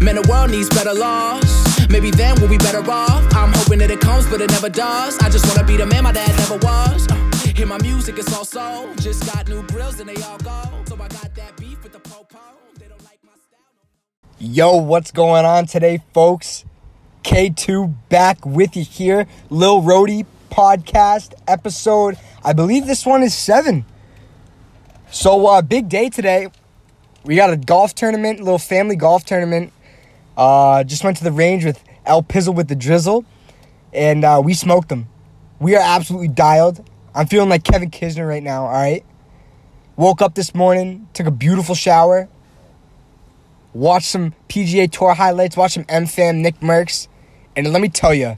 Man, the world needs better laws. Maybe then we'll be better off. I'm hoping that it comes, but it never does. I just wanna be the man my dad never was. Uh, hear my music, it's all soul. Just got new grills and they all go. So I got that beef with the popo. They don't like my style. Yo, what's going on today, folks? K2 back with you here. Lil Rody podcast episode. I believe this one is seven. So, uh, big day today. We got a golf tournament, little family golf tournament. Uh, just went to the range with El Pizzle with the drizzle, and uh, we smoked them. We are absolutely dialed. I'm feeling like Kevin Kisner right now, all right? Woke up this morning, took a beautiful shower, watched some PGA Tour highlights, watched some MFAM, Nick Mercs, and let me tell you,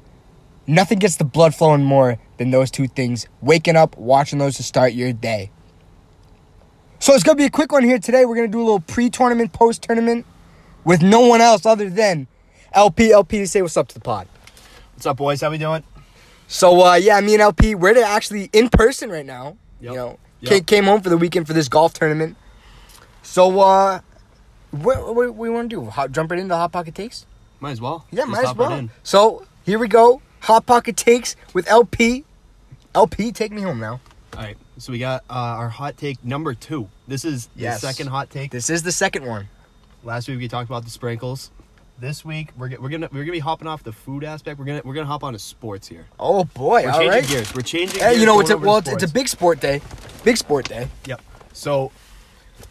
nothing gets the blood flowing more than those two things. Waking up, watching those to start your day. So it's gonna be a quick one here today. We're gonna do a little pre-tournament, post-tournament, with no one else other than LP. LP to say what's up to the pod. What's up, boys? How we doing? So uh, yeah, me and LP, we're actually in person right now. Yep. You know, Yep. came, home for the weekend for this golf tournament. So uh, what, what, we want to do? Hot, jump right into Hot Pocket Takes? Might as well. Yeah, Just might as hop right well. So here we go. Hot Pocket Takes with LP. LP, take me home now. All right. So we got uh, our hot take number two. This is Yes. the second hot take. This is the second one. Last week we talked about the sprinkles. This week we're, we're gonna we're gonna be hopping off the food aspect. We're gonna we're gonna hop on to sports here. Oh boy! We're all changing right. gears. We're changing. Hey, gears you know, it's a well, it's, it's a big sport day. Big sport day. Yep. So,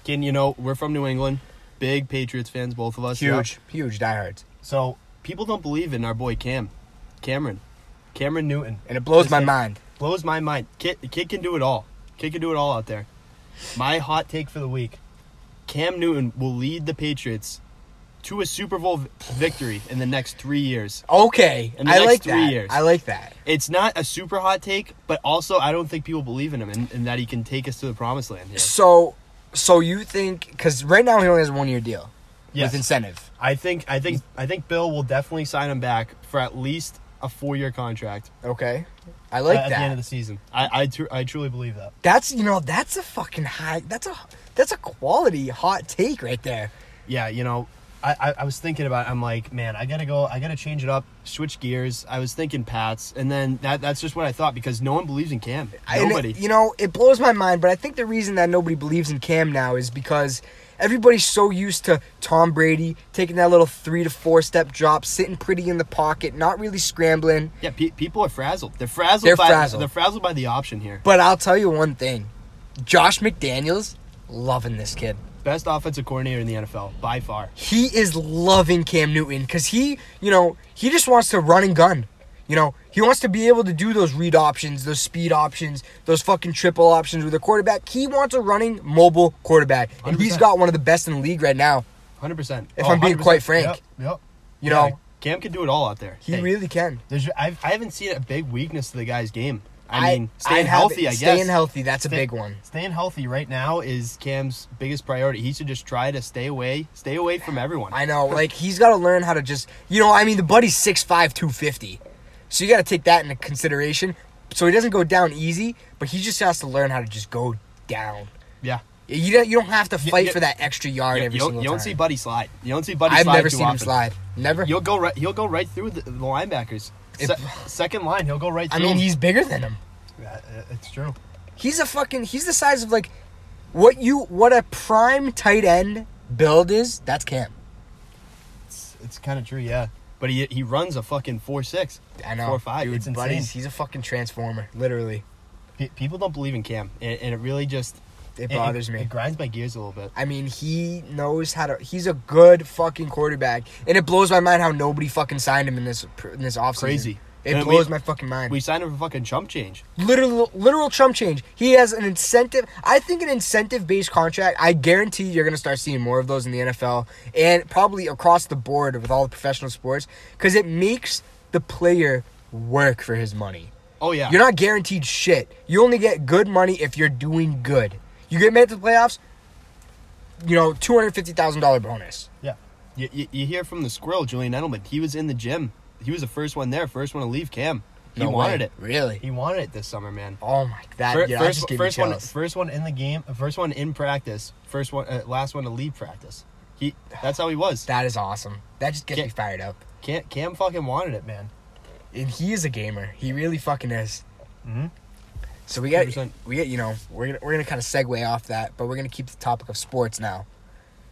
again, you know, we're from New England, big Patriots fans, both of us. Huge, huge diehards, So people don't believe in our boy Cam, Cameron, Cameron Newton. and it blows my mind. Blows my mind. Kid, kid can do it all. Kid can do it all out there. My hot take for the week: Cam Newton will lead the Patriots to a Super Bowl v- victory in the next three years. Okay, In the I next like three that. years. I like that. It's not a super hot take, but also I don't think people believe in him and, and that he can take us to the promised land here. So, so you think because right now he only has a one year deal Yes. with incentive. I think I think I think Bill will definitely sign him back for at least a four year contract Okay, I like at that. the end of the season. I I, tru- I truly believe that. that's you know that's a fucking high. That's a that's a quality hot take right there. Yeah, you know, I, I, I was thinking about. It, I'm like, man, I gotta go. I gotta change it up, switch gears. I was thinking Pats, and then that that's just what I thought because no one believes in Cam. Nobody. you know, it blows my mind, but I think the reason that nobody believes in Cam now is because everybody's so used to Tom Brady taking that little three to four step drop, sitting pretty in the pocket, not really scrambling. yeah, pe- people are frazzled. They're frazzled. They're by, frazzled. They're frazzled by the option here. But I'll tell you one thing Josh McDaniels, loving this kid. Best offensive coordinator in the NFL by far. He is loving Cam Newton because he, you know, he just wants to run and gun. You know, he wants to be able to do those read options, those speed options, those fucking triple options with a quarterback. He wants a running mobile quarterback, and he's 100%. got one of the best in the league right now. Hundred percent. If I'm oh, being quite frank. Yep. yep. You Yeah, know, Cam can do it all out there. he Hey, really can. There's, I've, I haven't seen a big weakness to the guy's game. I, I- mean, staying have- healthy. I guess Staying healthy, that's a big one. Staying healthy right now is Cam's biggest priority. He should just try to stay away, stay away from everyone. I know, like he's got to learn how to just, you know, I mean, the buddy's 6'5", 250. So you got to take that into consideration. So he doesn't go down easy, but he just has to learn how to just go down. yeah. You don't, you don't have to fight for that extra yard You, every single you don't time. see Buddy slide. You don't see Buddy I've slide never too seen him slide. Never. He'll go right. He'll go right through the, the linebackers. If- Se- second line, he'll go right I mean, he's bigger than him. Yeah, uh, it's true. He's a fucking. He's the size of like what you what a prime tight end build is. That's Cam. It's, it's kind of true. Yeah, but he he runs a fucking four six. I know. Four five. Dude, it's insane. buddies, he's a fucking transformer, literally. Pe- people don't believe in Cam, and, and it really just It bothers it, me. It grinds my gears a little bit. I mean, he knows how to. He's a good fucking quarterback, and it blows my mind how nobody fucking signed him in this in this offseason. Crazy. It And blows we- my fucking mind. We signed him for fucking chump change. literal literal chump change. He has an incentive. I think an incentive based contract. I guarantee you're gonna start seeing more of those in the NFL and probably across the board with all the professional sports because it makes the player work for his money. Oh yeah. You're not guaranteed shit. You only get good money if you're doing good. You get made to the playoffs. You know, two hundred fifty thousand dollar bonus. Yeah. You, you, you hear from the squirrel, Julian Edelman. He was in the gym. He was the first one there, first one to leave Cam. He No wanted way. it. Really? He wanted it this summer, man. Oh my that Fir- yeah, first first one, chills. one in the game, first one in practice, first one, uh, last one to leave practice. He that's how he was. That is awesome. That just gets Get- me fired up. Cam, Cam fucking wanted it, man. And he is a gamer. He really fucking is. Mhm. So we got 100%. we get you know we're gonna we're gonna kind of segue off that, but we're gonna keep the topic of sports now.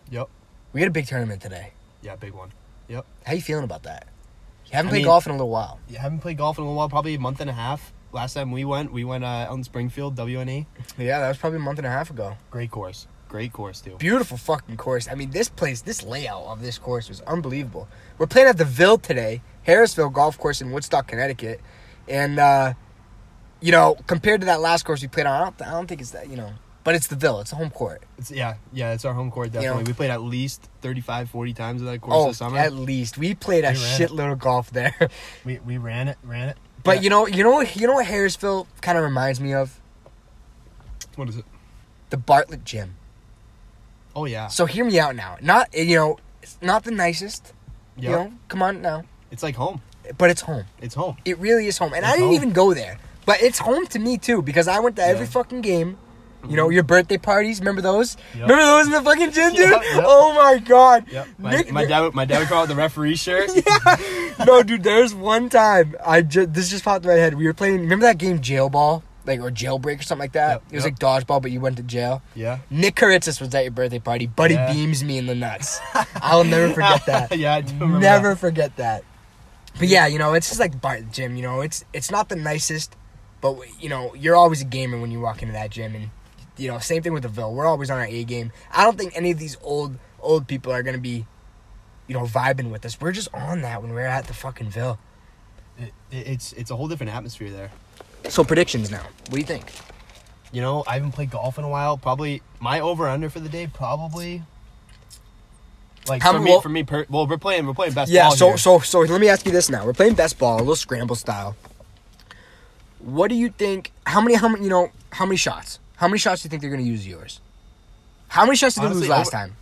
Yep. We had a big tournament today. Yeah, big one. Yep. How you feeling about that? You haven't I played mean- golf in a little while. You haven't played golf in a little while, probably a month and a half. Last time we went, we went uh, out in Springfield, WNE. Yeah, that was probably a month and a half ago. Great course. Great course, too. Beautiful fucking course. I mean, this place, this layout of this course was unbelievable. We're playing at the Ville today, Harrisville Golf Course in Woodstock, Connecticut, and uh, you know, compared to that last course we played on, I don't, I don't think it's that you know, but it's the Ville. It's a home court. It's, yeah, yeah, it's our home court, definitely. know- we played at least 35, 40 times at that course oh, this summer. at least we played a We it. shitload of golf there. we, we ran it, ran it. but Yeah. you know, you know, what- you know what Harrisville kind of reminds me of What is it? the Bartlett Gym. Oh, yeah. So hear me out now. Not you know, it's not the nicest. Yep. You know, come on now, It's like home. but it's home. It's home. It really is home. And I didn't home. even go there. But it's home to me too because I went to every Yeah. fucking game. You know, mm-hmm. your birthday parties, remember those? Yep. Remember those in the fucking gym, dude? Yep, yep. Oh my god. Yep. My, Nick- my dad, my dad would call it the referee shirt. no, dude, there's one time I just this just popped in my head. We were playing remember that game Jail Ball? Like or jailbreak or something like that? It was like dodgeball, but you went to jail. Yeah. Nick Karitzis was at your birthday party. Buddy Yeah. beams me in the nuts. I'll never forget that. yeah, I do remember Never that. forget that. But yeah, you know, it's just like Barton Gym. You know, it's it's not the nicest, but you know, you're always a gamer when you walk into that gym, and you know, same thing with the Ville. We're always on our A game. I don't think any of these old old people are gonna be, you know, vibing with us. We're just on that when we're at the fucking Ville. It, it- it's it's a whole different atmosphere there. So predictions now. What do you think? You know, I haven't played golf in a while. Probably my over under for the day probably. Like How for me, well- for me, per, well, we're playing, we're playing best ball. yeah. So here. so so let me ask you this now. We're playing best ball, a little scramble style. What do you think? How many? How many? You know, how many shots? How many shots do you think they're gonna use yours? How many shots did they Honestly, lose last time?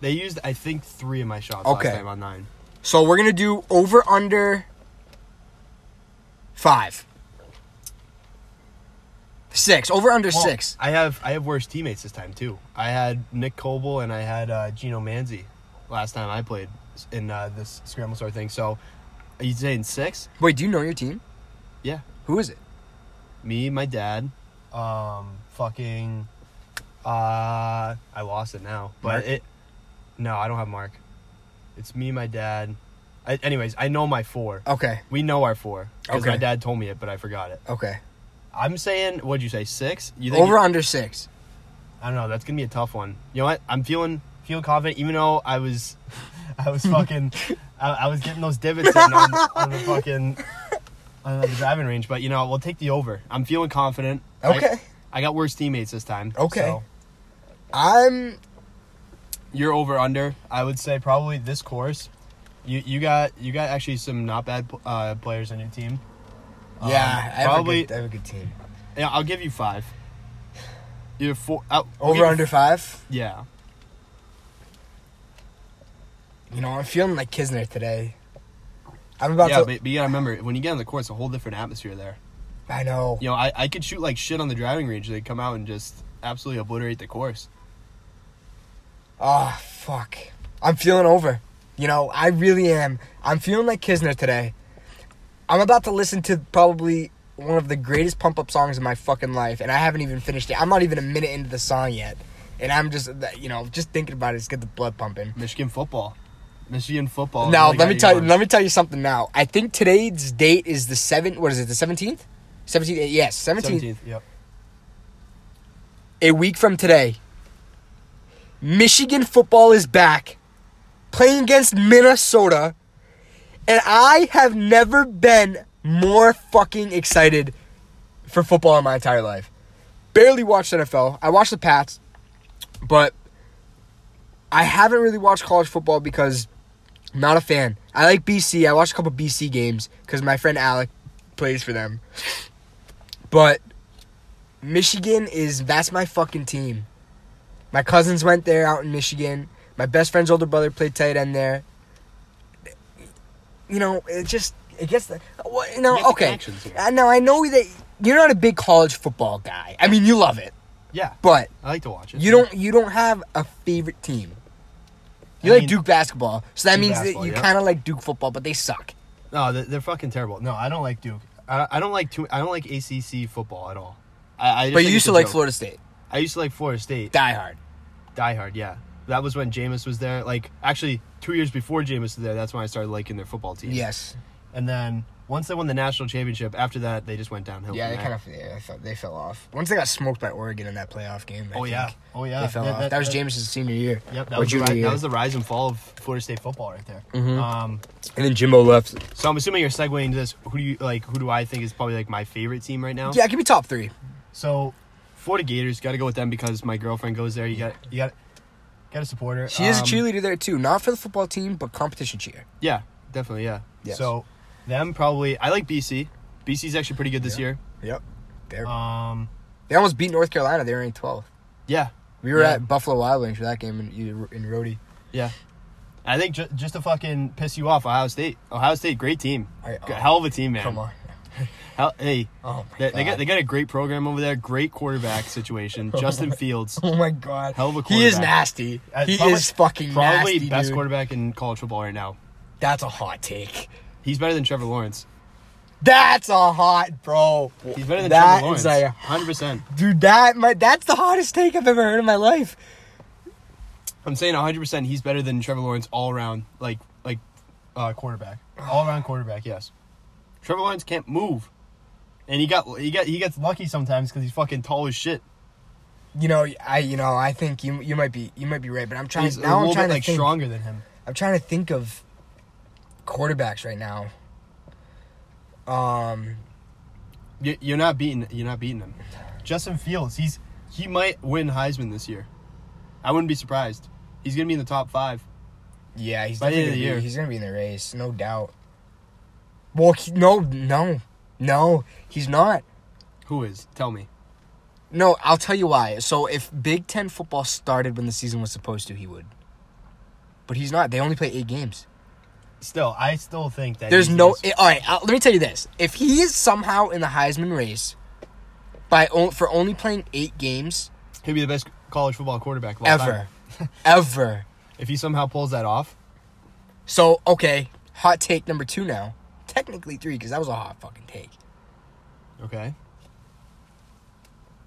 they used, I think, three of my shots Okay. last time on nine. So we're gonna do over under five. Six. Over under Well, six. I have I have worse teammates this time too. I had Nick Coble and I had uh, Gino Manzi last time I played in uh, this scramble star thing. So, are you saying six? Wait, do you know your team? Yeah. Who is it? Me, my dad, um, fucking, uh, I lost it now, but Mark? it. No, I don't have Mark. It's me, my dad. I, anyways, I know my four. Okay. We know our four because Okay. my dad told me it, but I forgot it. Okay. I'm saying, what'd you say, six? You think Over under six. I don't know. That's gonna be a tough one. You know what? I'm feeling feeling confident, even though I was, I was fucking, I, I was getting those divots in on, on the fucking, on the driving range. But you know, we'll take the over. I'm feeling confident. Okay. I, got worse teammates this time. Okay. so I'm. you're over under. I would say probably this course. You you got you got actually some not bad uh, players on your team. Um, Yeah, I have, probably. a good, I have a good team. yeah, I'll give you five. You're four. I'll- I'll Over under five. Yeah. You know, I'm feeling like Kisner today. I'm about Yeah, to. but, but you gotta remember when you get on the court, it's a whole different atmosphere there. I know. You know, I, I could shoot like shit on the driving range. They come out and just absolutely obliterate the course. Oh, fuck. I'm feeling over. You know, I really am. I'm feeling like Kisner today. I'm about to listen to probably one of the greatest pump up songs in my fucking life, and I haven't even finished it. I'm not even a minute into the song yet. And I'm just, you know, just thinking about it, just get the blood pumping. Michigan football. Michigan football. now, really let me tell you, let me tell you something now. I think today's date is the 7th, what is it, the 17th? 17th, yes, 17th. 17th. Yep. a week from today, Michigan football is back playing against Minnesota, and I have never been more fucking excited for football in my entire life. Barely watched NFL. I watched the Pats, but I haven't really watched college football because not a fan. I like BC. I watched a couple BC games because my friend Alec plays for them. But Michigan is that's my fucking team. My cousins went there out in Michigan. My best friend's older brother played tight end there. You know, it just it gets the well, you know You get the okay. I know I know that you're not a big college football guy. I mean, you love it, Yeah, but I like to watch it. you don't you don't have a favorite team. You I like mean- Duke basketball, so that Duke means that you yeah. kind of like Duke football, but they suck. No, they're, they're fucking terrible. No, I don't like Duke. I, I don't like too. I don't like ACC football at all. I, I just But you used to like joke. Florida State. I used to like Florida State. Die hard. Die Hard, yeah. That was when Jameis was there. Like actually, two years before Jameis was there, that's when I started liking their football team. Yes. And then once they won the national championship, after that they just went downhill. Yeah, they kind of yeah, they fell off. Once they got smoked by Oregon in that playoff game. I Oh yeah. Oh yeah. They fell That- off. that- That was Jameis' senior year. Yep, that was, the year. that was the rise and fall of Florida State football right there. Mhm. Um, and then Jimbo left. so I'm assuming you're segueing into this. Who do you like? Who do I think is probably like my favorite team right now? Yeah, give me top three. So, Florida Gators, got to go with them because my girlfriend goes there. You got, you got, got to support her. She is a Um, cheerleader there too, not for the football team, but competition cheer. Yeah, definitely. Yeah. Yes. So, them probably. I like BC. BC's actually pretty good this year. Yep. They're, Um, they almost beat North Carolina. They were in 12. yeah, We were Yeah. at Buffalo Wild Wings for that game in in Rhodey. yeah. I think ju- just to fucking piss you off, Ohio State. Ohio State, great team. I- G- Hell of a team, man. Come on. Hell, hey, Oh my they, they God. got they got a great program over there. Great quarterback situation. Justin Fields, Oh my god. Hell of a He is quarterback. nasty. Uh, he probably- is fucking nasty. probably nasty, best dude. quarterback in college football right now. That's a hot take. He's better than Trevor Lawrence. That's a hot bro. He's better than That Trevor is Lawrence. a- Hundred percent. Dude, that my that's the hottest take I've ever heard in my life. I'm saying 100. percent He's better than Trevor Lawrence all around, like like uh, quarterback, all around quarterback. Yes, Trevor Lawrence can't move, and he got he got he gets lucky sometimes because he's fucking tall as shit. You know, I you know, I think you you might be you might be right, but I'm trying He's now I'm trying bit to like think stronger than him. I'm trying to think of quarterbacks right now. Um You- You're not beating you're not beating him. Justin Fields, he's he might win Heisman this year. I wouldn't be surprised. He's gonna be in the top five. yeah, he's By the end of gonna the be, year. he's gonna be in the race, no doubt. Well, he, no, no, no, he's not. Who is? Tell me. No, I'll tell you why. So if Big Ten football started when the season was supposed to, he would. But he's not. They only play eight games. Still, I still think that There's no. is- all right, uh, let me tell you this: if he is somehow in the Heisman race by o- for only playing eight games he'll be the best college football quarterback ever, ever. If he somehow pulls that off, So okay, hot take number two now. Technically three because that was a hot fucking take. okay.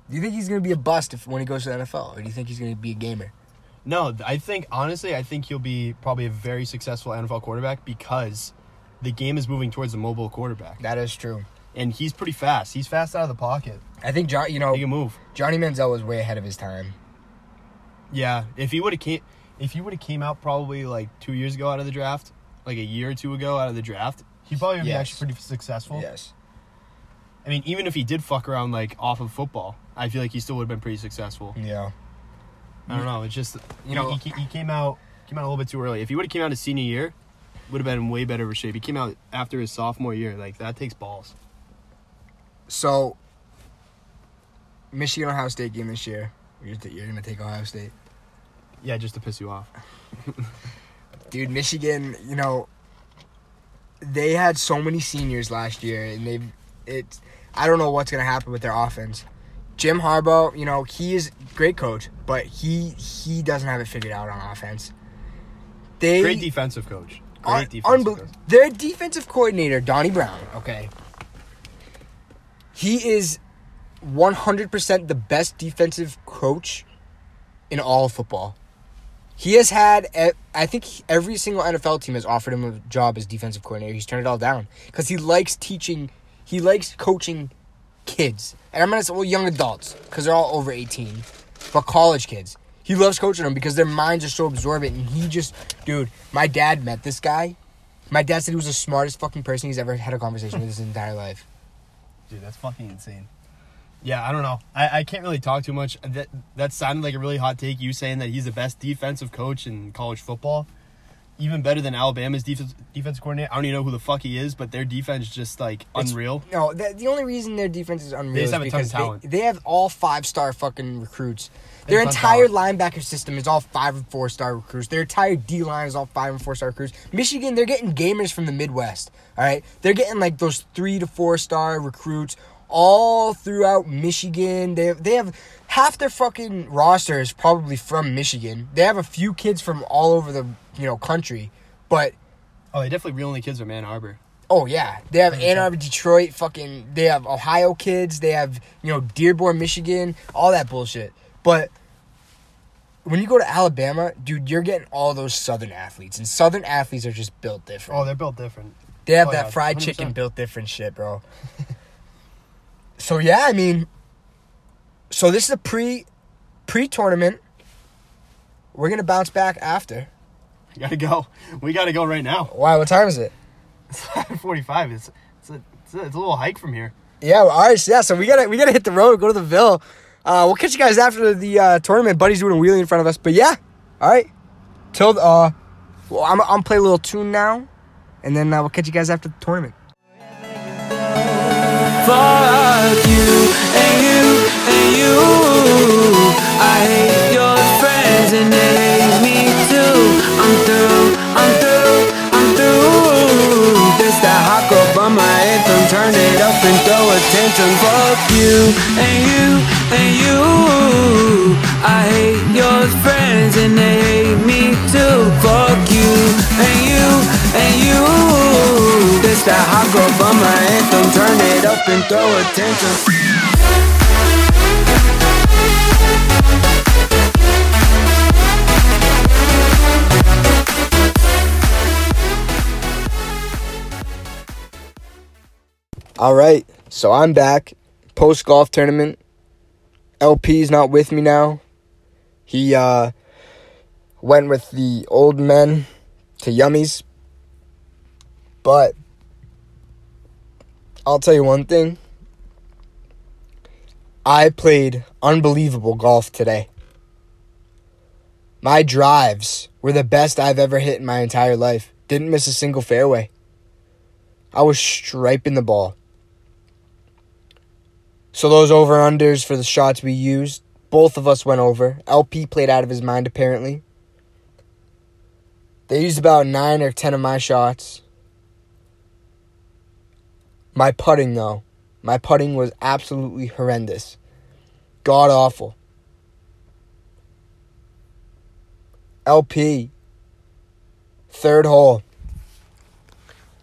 Do you think he's gonna be a bust if when he goes to the NFL, or do you think he's gonna be a gamer? No, I think honestly, I think he'll be probably a very successful NFL quarterback because the game is moving towards a mobile quarterback, That is true. and he's pretty fast. He's fast out of the pocket. I think John. You know, He can move. Johnny Manziel was way ahead of his time. Yeah, if he would have came, if he would have came out probably like two years ago out of the draft, like a year or two ago out of the draft, he probably would be Yes. actually pretty successful. Yes. I mean, even if he did fuck around like off of football, I feel like he still would have been pretty successful. Yeah. I don't know. It's just You you know- know he, he came out came out a little bit too early. If he would have came out his senior year, would have been in way better of a shape. He came out after his sophomore year. Like that takes balls. So, Michigan Ohio State game this year. You're, t- you're gonna take Ohio State, Yeah, just to piss you off. dude. Michigan, you know, they had so many seniors last year, and they've it's. I don't know what's gonna happen with their offense. Jim Harbaugh, you know, he is great coach, but he he doesn't have it figured out on offense. They Great defensive coach. Great defensive coach. Their defensive coordinator, Donnie Brown, okay. He is 100% the best defensive coach in all of football. He has had, I think every single NFL team has offered him a job as defensive coordinator. He's turned it all down because he likes teaching, he likes coaching kids. And I'm to say, well, young adults because they're all over 18, but college kids. He loves coaching them because their minds are so absorbent. And he just, dude, my dad met this guy. My dad said he was the smartest fucking person he's ever had a conversation with his entire life. Dude, that's fucking insane. Yeah, I don't know. I, I can't really talk too much. That that sounded like a really hot take. You saying that he's the best defensive coach in college football, even better than Alabama's defense defensive coordinator. I don't even know who the fuck he is, but their defense is just like It's- unreal. No, the, the only reason their defense is unreal They just is have a ton of because talent. They, they have all five star fucking recruits. Their have a ton entire linebacker system is all five and four star recruits. Their entire D line is all five and four star recruits. Michigan, they're getting gamers from the Midwest. All right, they're getting like those three to four star recruits. All throughout Michigan. They they have half their fucking roster is probably from Michigan. They have a few kids from all over the you know country, but Oh, they definitely real only kids from Ann Arbor. oh yeah, they have Ann Arbor, Detroit, fucking. They have Ohio kids. They have you know Dearborn, Michigan, all that bullshit. But when you go to Alabama, dude, you're getting all those Southern athletes, and Southern athletes are just built different. Oh, they're built different. They have Oh, that yeah, fried 100%. chicken built different shit, bro. so yeah, I mean, so this is a pre pre tournament. We're gonna bounce back after. We gotta go. We gotta go right now. Why? What time is it? Forty-five. It's it's a, it's a it's a little hike from here. Yeah. All right. So yeah. So we gotta we gotta hit the road. Go to the Ville. Uh, we'll catch you guys after the uh, tournament. Buddy's doing a wheelie in front of us. But yeah. All right. Till uh, well, I'm I'm play a little tune now, and then uh, we'll catch you guys after the tournament. Fuck you and you and you. I hate your friends and they hate me too. I'm through, I'm through, I'm through. This that hot girl by my anthem. Turn it up and throw attention. Fuck you and you and you. I hate your friends and they hate me too. Fuck All right, so I'm back. Post golf tournament. LP's not with me now. He uh went with the old men to Yummies. But I'll tell you one thing. I played unbelievable golf today. My drives were the best I've ever hit in my entire life. Didn't miss a single fairway. I was striping the ball. So those over unders for the shots we used, both of us went over. LP played out of his mind apparently. They used about 9 or 10 of my shots. My putting though, my putting was absolutely horrendous. God awful. LP third hole.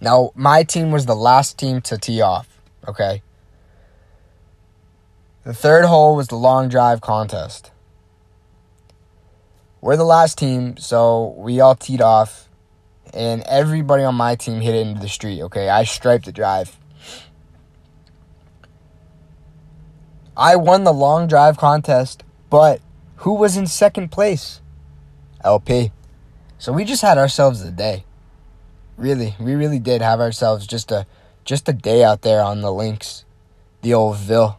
Now, my team was the last team to tee off, okay? The third hole was the long drive contest. We're the last team, so we all teed off, and everybody on my team hit it into the street, okay? I striped the drive. I won the long drive contest, but who was in second place? LP. So we just had ourselves a day. Really, we really did have ourselves just a just a day out there on the links, the old Ville.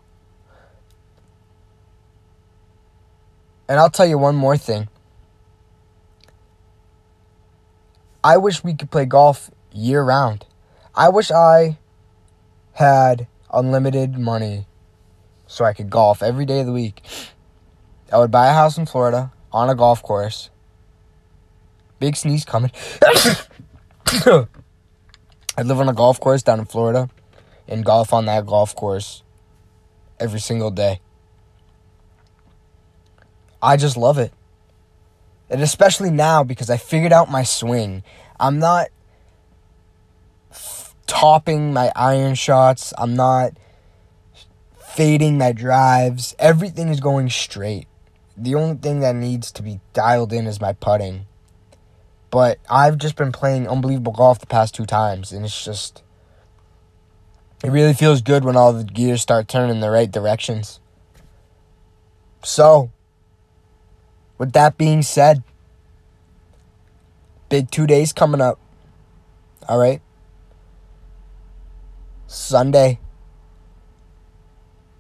And I'll tell you one more thing. I wish we could play golf year round. I wish I had unlimited money so I could golf every day of the week. I would buy a house in Florida on a golf course. Big sneeze coming. I'd live on a golf course down in Florida and golf on that golf course every single day. I just love it. And especially now because I figured out my swing. I'm not f- topping my iron shots. I'm not fading my drives. Everything is going straight. The only thing that needs to be dialed in is my putting. But I've just been playing unbelievable golf the past two times, and it's just. It really feels good when all the gears start turning in the right directions. So, with that being said, big two days coming up. All right. Sunday.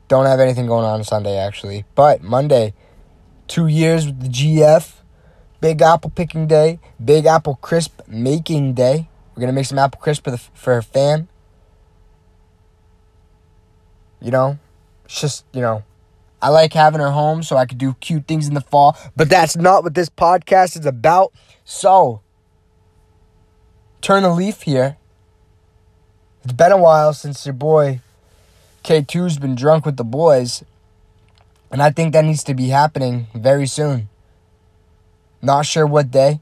Don't have anything going on Sunday, actually. But Monday, two years with the GF. Big apple picking day. Big apple crisp making day. We're going to make some apple crisp for, the, for her fam. You know, it's just, you know, I like having her home so I could do cute things in the fall. But that's not what this podcast is about. So, turn the leaf here. It's been a while since your boy K2's been drunk with the boys. And I think that needs to be happening very soon. Not sure what day.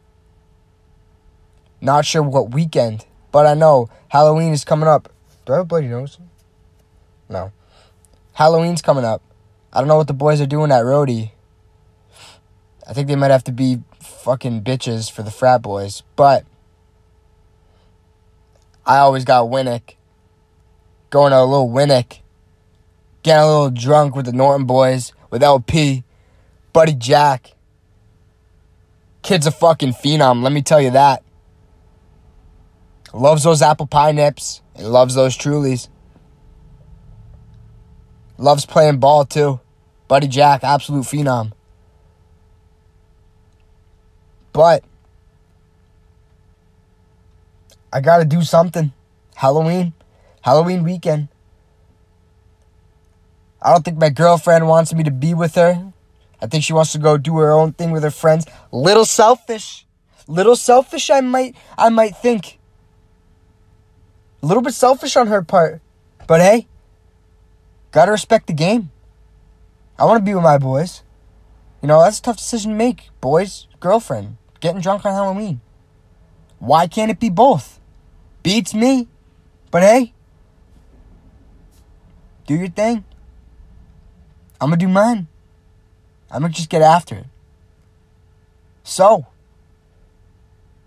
Not sure what weekend. But I know Halloween is coming up. Do I have a bloody nose? No. Halloween's coming up. I don't know what the boys are doing at Rhodey. I think they might have to be fucking bitches for the frat boys. But I always got Winnick. Going to a little Winnick. Getting a little drunk with the Norton boys, with LP, Buddy Jack. Kid's a fucking phenom, let me tell you that. Loves those apple pie nips and loves those Trulies. Loves playing ball too. Buddy Jack, absolute phenom. But I gotta do something. Halloween. Halloween weekend. I don't think my girlfriend wants me to be with her. I think she wants to go do her own thing with her friends. Little selfish. Little selfish I might I might think. A little bit selfish on her part. But hey, gotta respect the game. I wanna be with my boys. You know, that's a tough decision to make. Boys, girlfriend, getting drunk on Halloween. Why can't it be both? Beats me. But hey, do your thing. I'm gonna do mine. I'm gonna just get after it. So,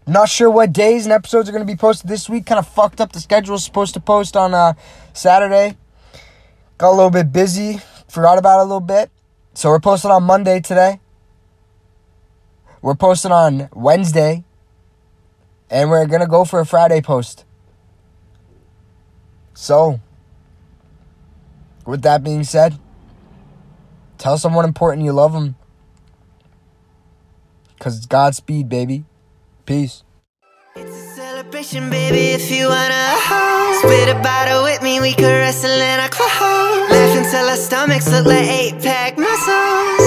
not sure what days and episodes are gonna be posted this week. Kind of fucked up the schedule. Supposed to post on uh, Saturday. Got a little bit busy. Forgot about it a little bit. So we're posting on Monday today. We're posting on Wednesday. And we're gonna go for a Friday post. So, with that being said, Tell someone important you love them. Because it's Godspeed, baby. Peace. It's a celebration, baby, if you wanna Spit a bottle with me, we could wrestle in a Laugh until our stomachs look like eight-pack muscles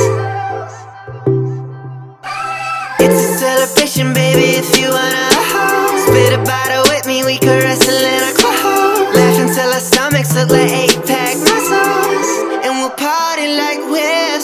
It's a celebration, baby, if you wanna Spit a bottle with me, we could wrestle in a Laugh until our stomachs look like eight-pack like we're